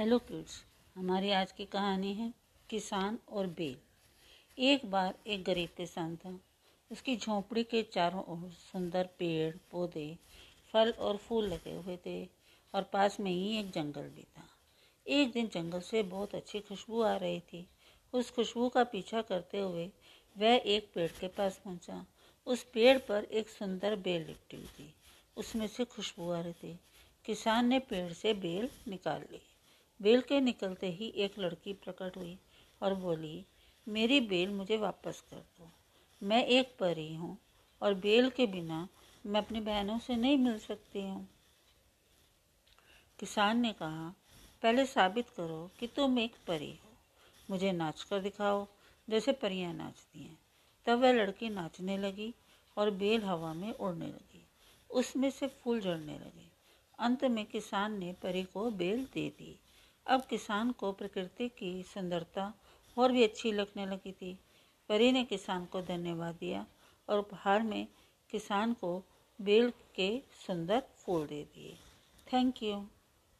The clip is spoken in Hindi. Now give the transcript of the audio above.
हेलो किड्स हमारी आज की कहानी है किसान और बेल। एक बार एक गरीब किसान था। उसकी झोंपड़ी के चारों ओर सुंदर पेड़, पौधे, फल और फूल लगे हुए थे और पास में ही एक जंगल भी था। एक दिन जंगल से बहुत अच्छी खुशबू आ रही थी। उस खुशबू का पीछा करते हुए वह एक पेड़ के पास पहुँचा। उस पेड़ पर एक सुंदर बेल लिपटी हुई थी। उसमें से खुशबू आ रही थी। किसान ने पेड़ से बेल निकाल ली। बेल के निकलते ही एक लड़की प्रकट हुई और बोली, मेरी बेल मुझे वापस कर दो। मैं एक परी हूँ और बेल के बिना मैं अपनी बहनों से नहीं मिल सकती हूँ। किसान ने कहा, पहले साबित करो कि तुम एक परी हो। मुझे नाच कर दिखाओ, जैसे परियाँ नाचती हैं। तब वह लड़की नाचने लगी और बेल हवा में उड़ने लगी। उसमें से फूल झड़ने लगे। अंत में किसान ने परी को बेल दे दी अब किसान को प्रकृति की सुंदरता और भी अच्छी लगने लगी थी। परी ने किसान को धन्यवाद दिया और उपहार में किसान को बेल के सुंदर फूल दे दिए। Thank you